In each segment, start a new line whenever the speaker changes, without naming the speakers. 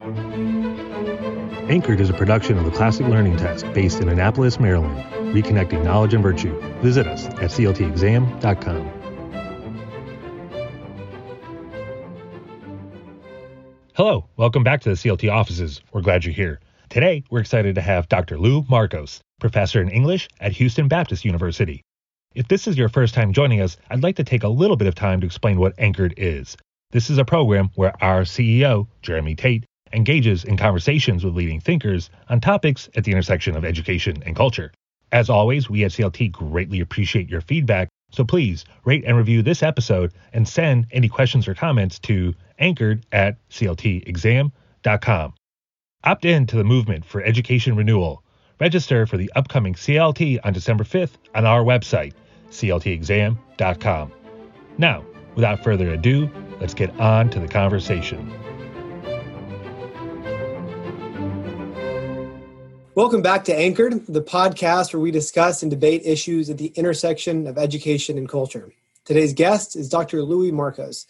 Anchored is a production of the Classic Learning Test based in Annapolis, Maryland, reconnecting knowledge and virtue. Visit us at cltexam.com. Hello, welcome back to the CLT offices. We're glad you're here. Today, we're excited to have Dr. Lou Markos, professor in English at Houston Baptist University. If this is your first time joining us, I'd like to take a little bit of time to explain what Anchored is. This is a program where our CEO, Jeremy Tate, engages in conversations with leading thinkers on topics at the intersection of education and culture. As always, we at CLT greatly appreciate your feedback, so please rate and review this episode and send any questions or comments to anchored at cltexam.com. Opt in to the movement for education renewal. Register for the upcoming CLT on December 5th on our website, cltexam.com. Now, without further ado, let's get on to the conversation.
Welcome back to Anchored, the podcast where we discuss and debate issues at the intersection of education and culture. Today's guest is Dr. Louis Markos.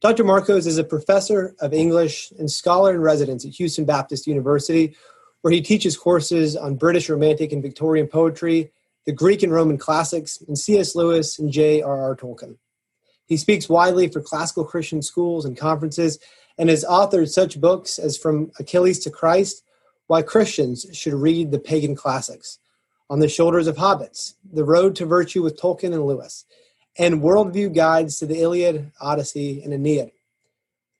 Dr. Markos is a professor of English and scholar in residence at Houston Baptist University, where he teaches courses on British Romantic and Victorian poetry, the Greek and Roman classics, and C.S. Lewis and J.R.R. Tolkien. He speaks widely for classical Christian schools and conferences and has authored such books as From Achilles to Christ why Christians should read the pagan classics, On the Shoulders of Hobbits, The Road to Virtue with Tolkien and Lewis, and Worldview Guides to the Iliad, Odyssey, and Aeneid.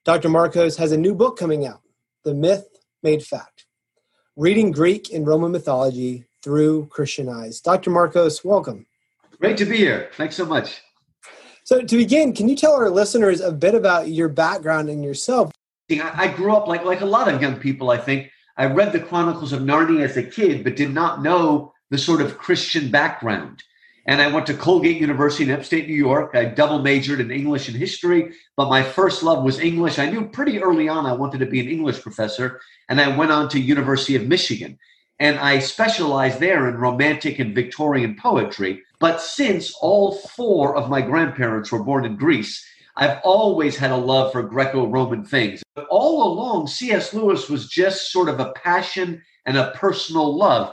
Dr. Markos has a new book coming out, The Myth Made Fact Reading Greek and Roman Mythology Through Christian Eyes. Dr. Markos, welcome.
Great to be here. Thanks so much.
So, to begin, can you tell our listeners a bit about your background and yourself?
I grew up like, like a lot of young people, I think, I read the Chronicles of Narnia as a kid, but did not know the sort of Christian background. And I went to Colgate University in upstate New York. I double majored in English and history, but my first love was English. I knew pretty early on I wanted to be an English professor, and I went on to University of Michigan. And I specialized there in Romantic and Victorian poetry. But since all four of my grandparents were born in Greece, I've always had a love for Greco Roman things. But all along, C.S. Lewis was just sort of a passion and a personal love.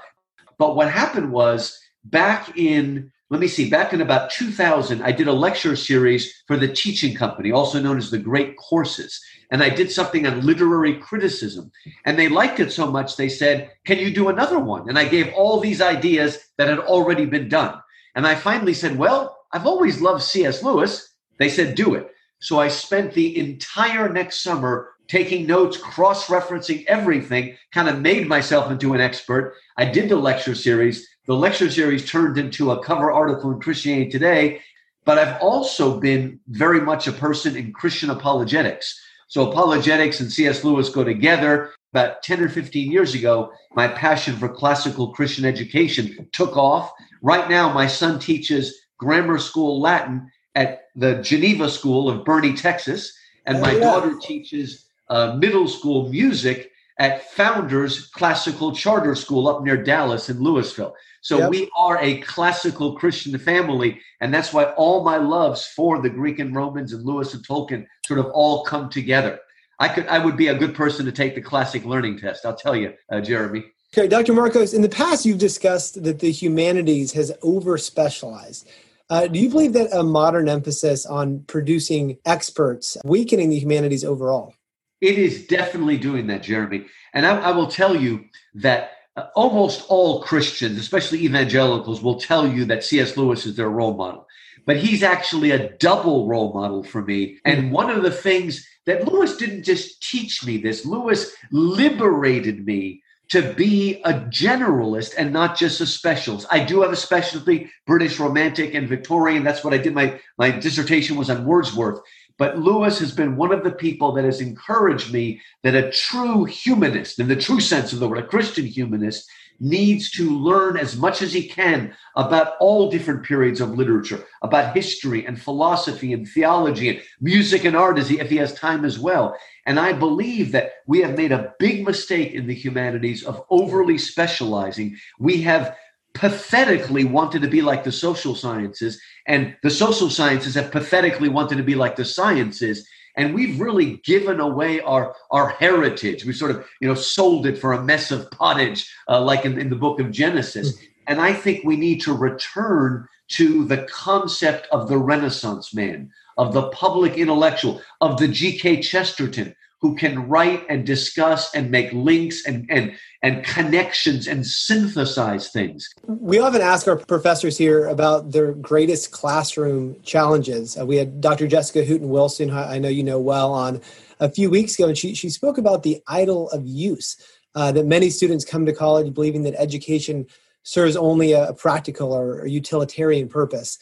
But what happened was back in, let me see, back in about 2000, I did a lecture series for the Teaching Company, also known as the Great Courses. And I did something on literary criticism. And they liked it so much, they said, Can you do another one? And I gave all these ideas that had already been done. And I finally said, Well, I've always loved C.S. Lewis. They said, do it. So I spent the entire next summer taking notes, cross referencing everything, kind of made myself into an expert. I did the lecture series. The lecture series turned into a cover article in Christianity Today. But I've also been very much a person in Christian apologetics. So apologetics and C.S. Lewis go together. About 10 or 15 years ago, my passion for classical Christian education took off. Right now, my son teaches grammar school Latin at the Geneva School of Boerne, Texas, and my oh, yeah. daughter teaches uh, middle school music at Founders Classical Charter School up near Dallas in Lewisville. So yep. we are a classical Christian family, and that's why all my loves for the Greek and Romans and Lewis and Tolkien sort of all come together. I could, I would be a good person to take the classic learning test. I'll tell you, uh, Jeremy.
Okay, Dr. Markos. In the past, you've discussed that the humanities has over specialized. Uh, do you believe that a modern emphasis on producing experts weakening the humanities overall?
It is definitely doing that, Jeremy. And I, I will tell you that uh, almost all Christians, especially evangelicals, will tell you that C.S. Lewis is their role model. But he's actually a double role model for me. And hmm. one of the things that Lewis didn't just teach me this, Lewis liberated me to be a generalist and not just a specialist. I do have a specialty, British Romantic and Victorian. That's what I did. My, my dissertation was on Wordsworth. But Lewis has been one of the people that has encouraged me that a true humanist, in the true sense of the word, a Christian humanist, needs to learn as much as he can about all different periods of literature, about history and philosophy and theology and music and art as he, if he has time as well. And I believe that we have made a big mistake in the humanities of overly specializing. We have pathetically wanted to be like the social sciences, and the social sciences have pathetically wanted to be like the sciences. And we've really given away our our heritage. We sort of you know sold it for a mess of pottage, uh, like in, in the book of Genesis. Mm-hmm. And I think we need to return to the concept of the Renaissance man, of the public intellectual, of the G.K. Chesterton, who can write and discuss and make links and, and, and connections and synthesize things.
We often ask our professors here about their greatest classroom challenges. Uh, we had Dr. Jessica Hooten Wilson, I know you know well, on a few weeks ago, and she, she spoke about the idol of use. Uh, that many students come to college believing that education serves only a, a practical or utilitarian purpose.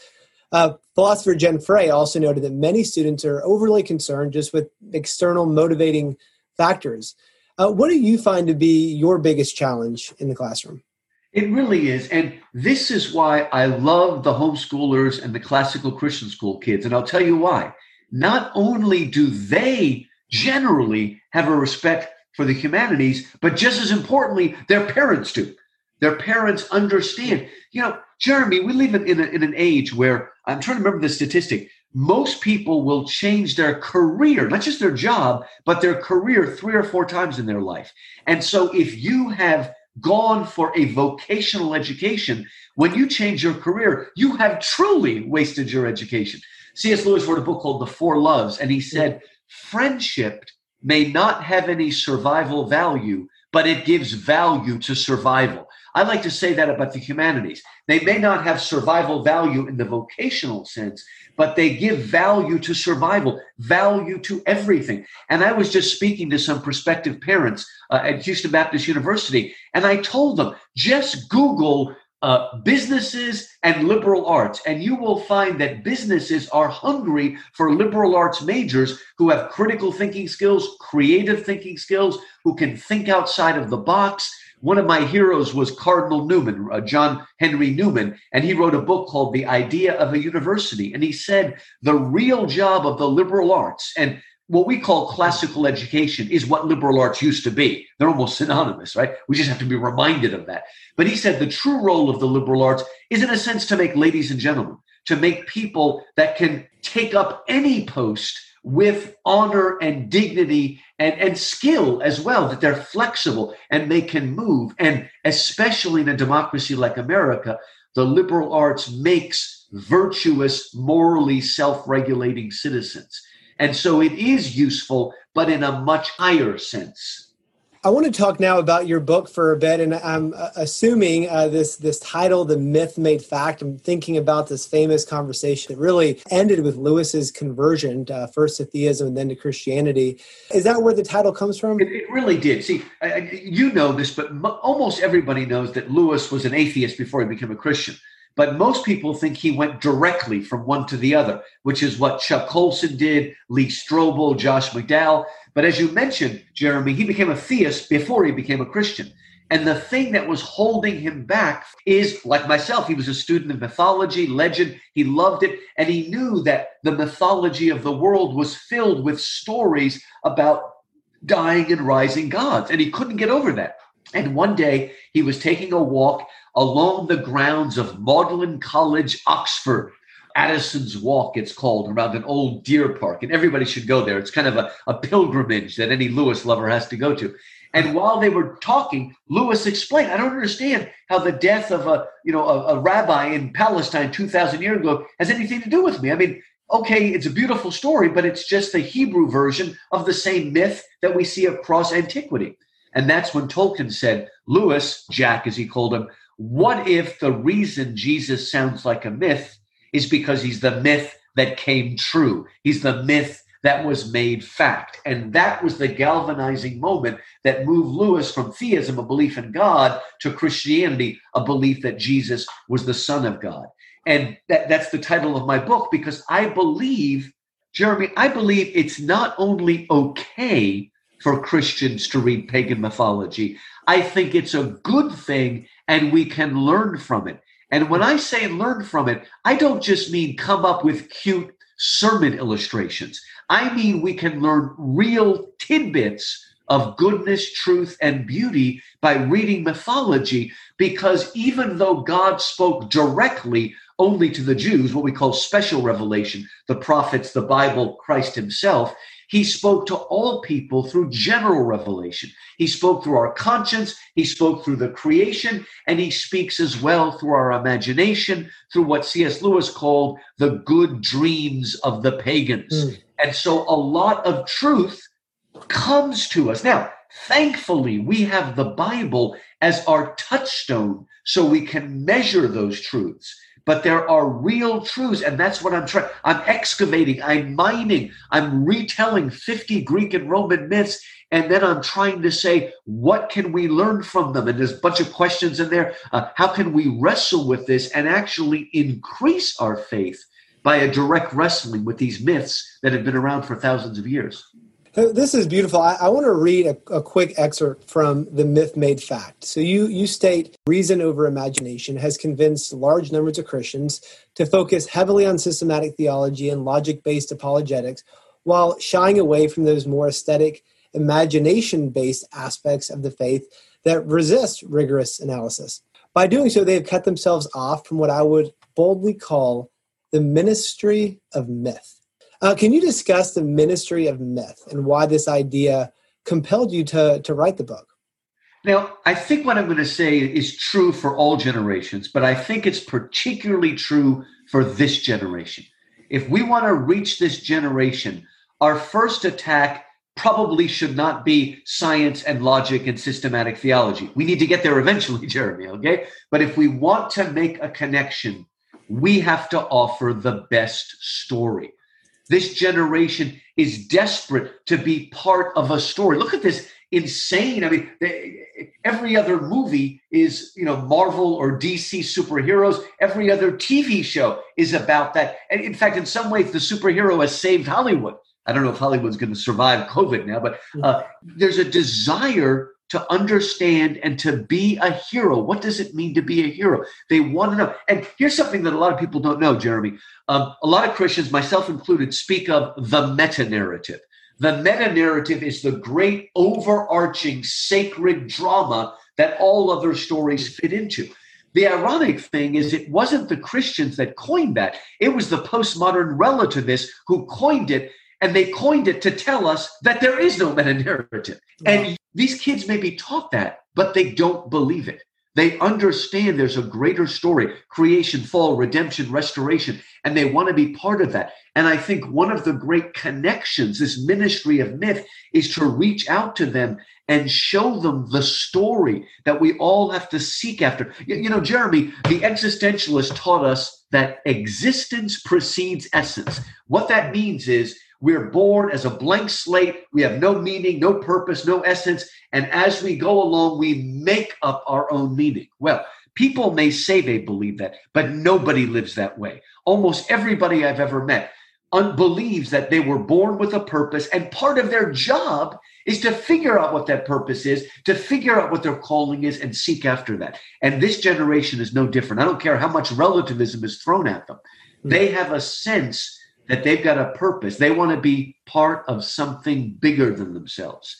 Uh, philosopher Jen Frey also noted that many students are overly concerned just with external motivating factors. Uh, what do you find to be your biggest challenge in the classroom?
It really is. And this is why I love the homeschoolers and the classical Christian school kids. And I'll tell you why. Not only do they generally have a respect for the humanities, but just as importantly, their parents do. Their parents understand. You know, Jeremy, we live in, in, a, in an age where I'm trying to remember the statistic. Most people will change their career, not just their job, but their career three or four times in their life. And so if you have gone for a vocational education, when you change your career, you have truly wasted your education. C.S. Lewis wrote a book called The Four Loves, and he said, Friendship may not have any survival value, but it gives value to survival. I like to say that about the humanities. They may not have survival value in the vocational sense, but they give value to survival, value to everything. And I was just speaking to some prospective parents uh, at Houston Baptist University, and I told them just Google uh, businesses and liberal arts, and you will find that businesses are hungry for liberal arts majors who have critical thinking skills, creative thinking skills, who can think outside of the box one of my heroes was Cardinal Newman, uh, John Henry Newman, and he wrote a book called The Idea of a University. And he said the real job of the liberal arts and what we call classical education is what liberal arts used to be. They're almost synonymous, right? We just have to be reminded of that. But he said the true role of the liberal arts is, in a sense, to make ladies and gentlemen, to make people that can take up any post with honor and dignity and, and skill as well, that they're flexible and they can move. And especially in a democracy like America, the liberal arts makes virtuous, morally self regulating citizens. And so it is useful, but in a much higher sense.
I want to talk now about your book for a bit, and I'm uh, assuming uh, this this title, "The Myth Made Fact." I'm thinking about this famous conversation that really ended with Lewis's conversion, uh, first to theism and then to Christianity. Is that where the title comes from?
It, it really did. See, you know this, but almost everybody knows that Lewis was an atheist before he became a Christian. But most people think he went directly from one to the other, which is what Chuck Colson did, Lee Strobel, Josh McDowell. But as you mentioned, Jeremy, he became a theist before he became a Christian. And the thing that was holding him back is, like myself, he was a student of mythology, legend. He loved it. And he knew that the mythology of the world was filled with stories about dying and rising gods. And he couldn't get over that. And one day he was taking a walk along the grounds of Magdalen College, Oxford. Addison's Walk, it's called, around an old deer park. And everybody should go there. It's kind of a, a pilgrimage that any Lewis lover has to go to. And while they were talking, Lewis explained, I don't understand how the death of a, you know, a, a rabbi in Palestine 2,000 years ago has anything to do with me. I mean, okay, it's a beautiful story, but it's just the Hebrew version of the same myth that we see across antiquity. And that's when Tolkien said, Lewis, Jack as he called him, what if the reason Jesus sounds like a myth is because he's the myth that came true? He's the myth that was made fact. And that was the galvanizing moment that moved Lewis from theism, a belief in God, to Christianity, a belief that Jesus was the Son of God. And that, that's the title of my book because I believe, Jeremy, I believe it's not only okay for Christians to read pagan mythology. I think it's a good thing and we can learn from it. And when I say learn from it, I don't just mean come up with cute sermon illustrations. I mean, we can learn real tidbits of goodness, truth, and beauty by reading mythology, because even though God spoke directly only to the Jews, what we call special revelation, the prophets, the Bible, Christ himself, He spoke to all people through general revelation. He spoke through our conscience, he spoke through the creation, and he speaks as well through our imagination, through what C.S. Lewis called the good dreams of the pagans. Mm. And so a lot of truth comes to us. Now, thankfully, we have the Bible as our touchstone so we can measure those truths but there are real truths and that's what i'm trying i'm excavating i'm mining i'm retelling 50 greek and roman myths and then i'm trying to say what can we learn from them? And there's a bunch of questions in there uh, how can we wrestle with this and actually increase our faith by a direct wrestling with these myths that have been around for thousands of years
this is beautiful. I, I want to read a, a, quick excerpt from The Myth Made Fact. So, you, you state reason over imagination has convinced large numbers of Christians to focus heavily on systematic theology and logic based apologetics while shying away from those more aesthetic, imagination based aspects of the faith that resist rigorous analysis. By doing so, they have cut themselves off from what I would boldly call the ministry of myth. Uh, can you discuss the ministry of myth and why this idea compelled you to, to write the book?
Now, I think what I'm going to say is true for all generations, but I think it's particularly true for this generation. If we want to reach this generation, our first attack probably should not be science and logic and systematic theology. We need to get there eventually, Jeremy, okay? But if we want to make a connection, we have to offer the best story. This generation is desperate to be part of a story. Look at this insane. I mean, every other movie is, you know, Marvel or DC superheroes. Every other TV show is about that. And in fact, in some ways, the superhero has saved Hollywood. I don't know if Hollywood's going to survive COVID now, but uh, there's a desire to understand and to be a hero. What does it mean to be a hero? They want to know. And here's something that a lot of people don't know, Jeremy. Um, a lot of Christians, myself included, speak of the meta narrative. The meta narrative is the great overarching sacred drama that all other stories fit into. The ironic thing is, it wasn't the Christians that coined that. It was the postmodern relativists who coined it, and they coined it to tell us that there is no meta narrative. And these kids may be taught that, but they don't believe it. They understand there's a greater story creation, fall, redemption, restoration, and they want to be part of that. And I think one of the great connections, this ministry of myth, is to reach out to them and show them the story that we all have to seek after. You, know, Jeremy, the existentialist taught us that existence precedes essence. What that means is we're born as a blank slate. We have no meaning, no purpose, no essence. And as we go along, we make up our own meaning. Well, people may say they believe that, but nobody lives that way. Almost everybody I've ever met believes that they were born with a purpose, and part of their job is to figure out what that purpose is, to figure out what their calling is, and seek after that. And this generation is no different. I don't care how much relativism is thrown at them, hmm. they have a sense that they've got a purpose. They want to be part of something bigger than themselves.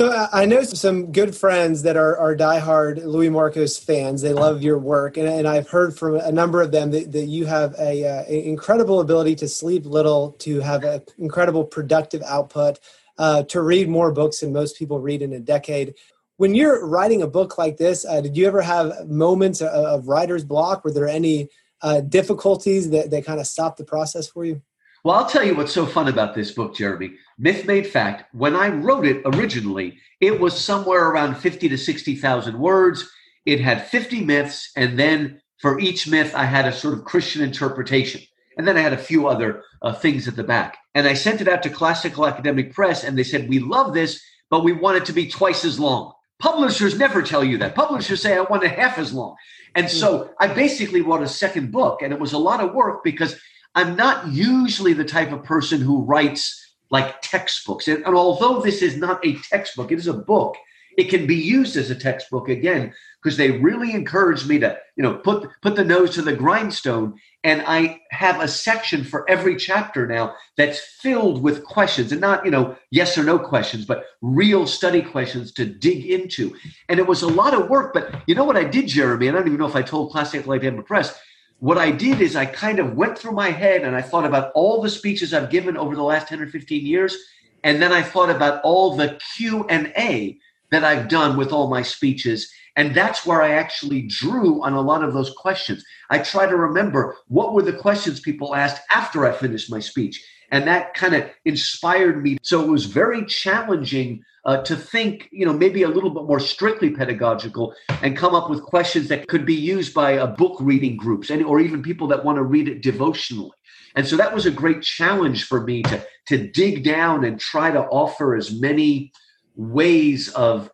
So I know some good friends that are, are diehard Louis Markos fans. They love your work, and, and I've heard from a number of them that, that you have a, uh, incredible ability to sleep little, to have an incredible productive output, uh, to read more books than most people read in a decade. When you're writing a book like this, uh, did you ever have moments of, of writer's block? Were there any uh, difficulties that, that kind of stopped the process for you?
Well, I'll tell you what's so fun about this book, Jeremy. Myth Made Fact. When I wrote it originally, it was somewhere around 50 to 60,000 words. It had 50 myths. And then for each myth, I had a sort of Christian interpretation. And then I had a few other uh, things at the back. And I sent it out to Classical Academic Press, and they said, We love this, but we want it to be twice as long. Publishers never tell you that. Publishers say, I want it half as long. And so hmm. I basically wrote a second book, and it was a lot of work because I'm not usually the type of person who writes like textbooks. And, and, although this is not a textbook, it is a book. It can be used as a textbook again because they really encouraged me to, you know, put put the nose to the grindstone. And I have a section for every chapter now that's filled with questions, and not you know yes or no questions, but real study questions to dig into. And it was a lot of work. But you know what I did, Jeremy? And I don't even know if I told Classical Academic Press what I did is I kind of went through my head and I thought about all the speeches I've given over the last 10 or 15 years. And then I thought about all the Q and A that I've done with all my speeches. And that's where I actually drew on a lot of those questions. I try to remember what were the questions people asked after I finished my speech. And that kind of inspired me. So it was very challenging uh, to think, you know, maybe a little bit more strictly pedagogical and come up with questions that could be used by uh, book reading groups and or even people that want to read it devotionally. And so that was a great challenge for me to to dig down and try to offer as many ways of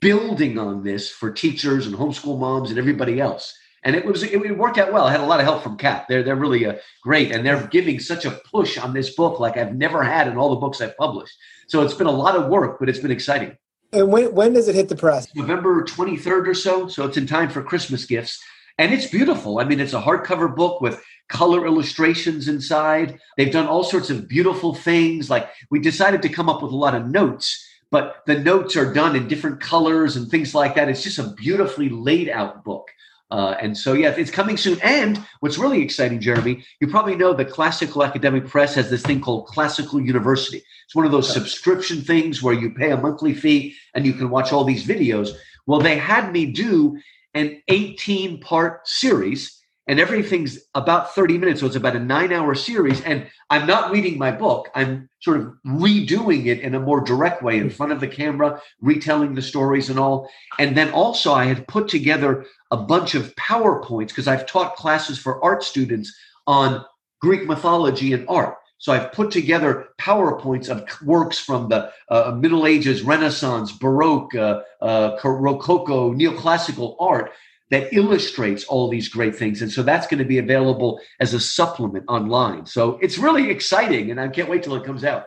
building on this for teachers and homeschool moms and everybody else. And it was it, worked out well. I had a lot of help from CAP. They're they're really uh, great, and they're giving such a push on this book like I've never had in all the books I've published. So it's been a lot of work, but it's been exciting.
And when when does it hit the press?
November twenty third or so. So it's in time for Christmas gifts, and it's beautiful. I mean, it's a hardcover book with color illustrations inside. They've done all sorts of beautiful things. Like we decided to come up with a lot of notes, but the notes are done in different colors and things like that. It's just a beautifully laid out book. Uh, and so, yeah, it's coming soon. And what's really exciting, Jeremy, you probably know the Classical Academic Press has this thing called Classical University. It's one of those subscription things where you pay a monthly fee and you can watch all these videos. Well, they had me do an 18 part series and everything's about 30 minutes. So it's about a nine hour series. And I'm not reading my book, I'm sort of redoing it in a more direct way in front of the camera, retelling the stories and all. And then also, I had put together a bunch of PowerPoints because I've taught classes for art students on Greek mythology and art. So I've put together PowerPoints of works from the uh, Middle Ages, Renaissance, Baroque, uh, uh, Rococo, neoclassical art that illustrates all these great things. And so that's going to be available as a supplement online. So it's really exciting, and I can't wait till it comes out.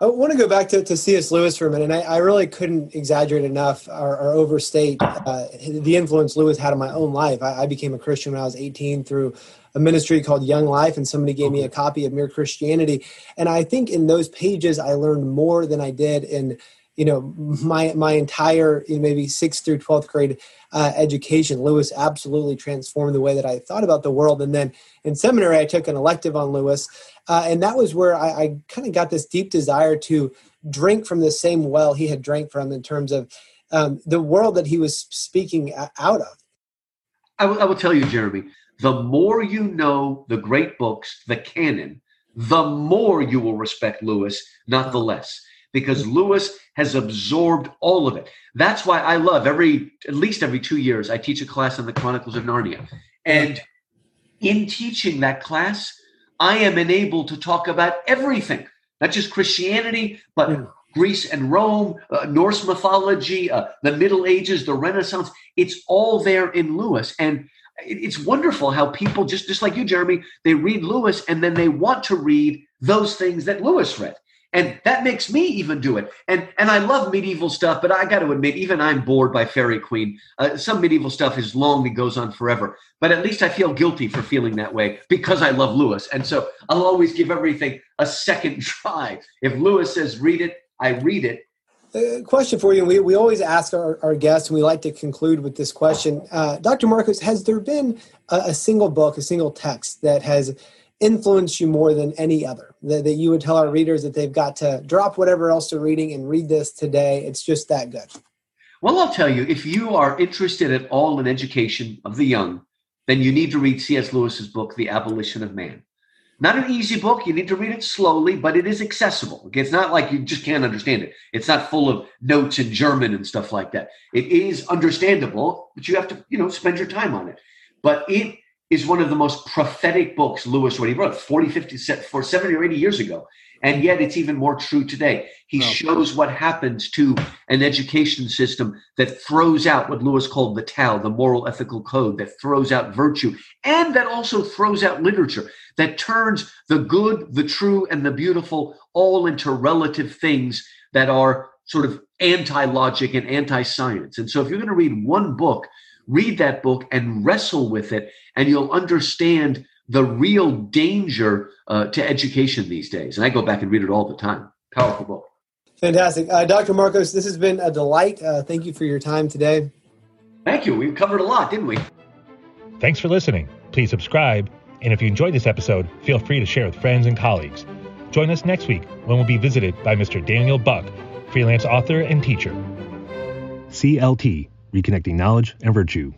I want to go back to, to C.S. Lewis for a minute. And I, I really couldn't exaggerate enough or, or overstate uh, the influence Lewis had on my own life. I, I, became a Christian when I was 18 through a ministry called Young Life, and somebody gave me a copy of Mere Christianity. And I think in those pages, I learned more than I did in you know my my entire you know, maybe sixth through 12th grade uh, education lewis absolutely transformed the way that i thought about the world. And then in seminary i took an elective on lewis uh, and that was where i, I kind of got this deep desire to drink from the same well he had drank from in terms of um, the world that he was speaking out of.
I, w- I will tell you jeremy the more you know the great books the canon the more you will respect lewis not the less because Lewis has absorbed all of it. That's why I love every, at least every two years, I teach a class on the Chronicles of Narnia. And in teaching that class, I am enabled to talk about everything, not just Christianity, but yeah. Greece and Rome, uh, Norse mythology, uh, the Middle Ages, the Renaissance. It's all there in Lewis. And it's wonderful how people just just like you jeremy they read lewis and then they want to read those things that lewis read and that makes me even do it and and i love medieval stuff but i got to admit even i'm bored by Faerie Queene uh, some medieval stuff is long and goes on forever but at least i feel guilty for feeling that way because i love lewis and so i'll always give everything a second try if lewis says read it i read it
a question for you. We, we always ask our, our guests, and we like to conclude with this question. Uh, Dr. Markos, has there been a, a single book, a single text that has influenced you more than any other that, that you would tell our readers that they've got to drop whatever else they're reading and read this today. It's just that good.
Well i'll tell you if you are interested at all in education of the young then you need to read cs lewis's book the abolition of man. Not an easy book. You need to read it slowly but it is accessible. It's not like you just can't understand it. It's not full of notes in german and stuff like that. It is understandable but you have to you know spend your time on it. But it is one of the most prophetic books Lewis wrote. He wrote 40, 50, for 70 or 80 years ago. And yet it's even more true today. He oh. shows what happens to an education system that throws out what Lewis called the Tao, the moral ethical code, that throws out virtue, and that also throws out literature, that turns the good, the true, and the beautiful all into relative things that are sort of anti logic and anti science. And so if you're going to read one book read that book and wrestle with it, and you'll understand the real danger uh, to education these days. And I go back and read it all the time. Powerful book.
Fantastic. Uh, Dr. Markos, this has been a delight. Uh, thank you for your time today.
Thank you. We covered a lot, didn't we?
Thanks for listening. Please subscribe. And if you enjoyed this episode, feel free to share with friends and colleagues. Join us next week when we'll be visited by Mr. Daniel Buck, freelance author and teacher. CLT, Reconnecting Knowledge and Virtue.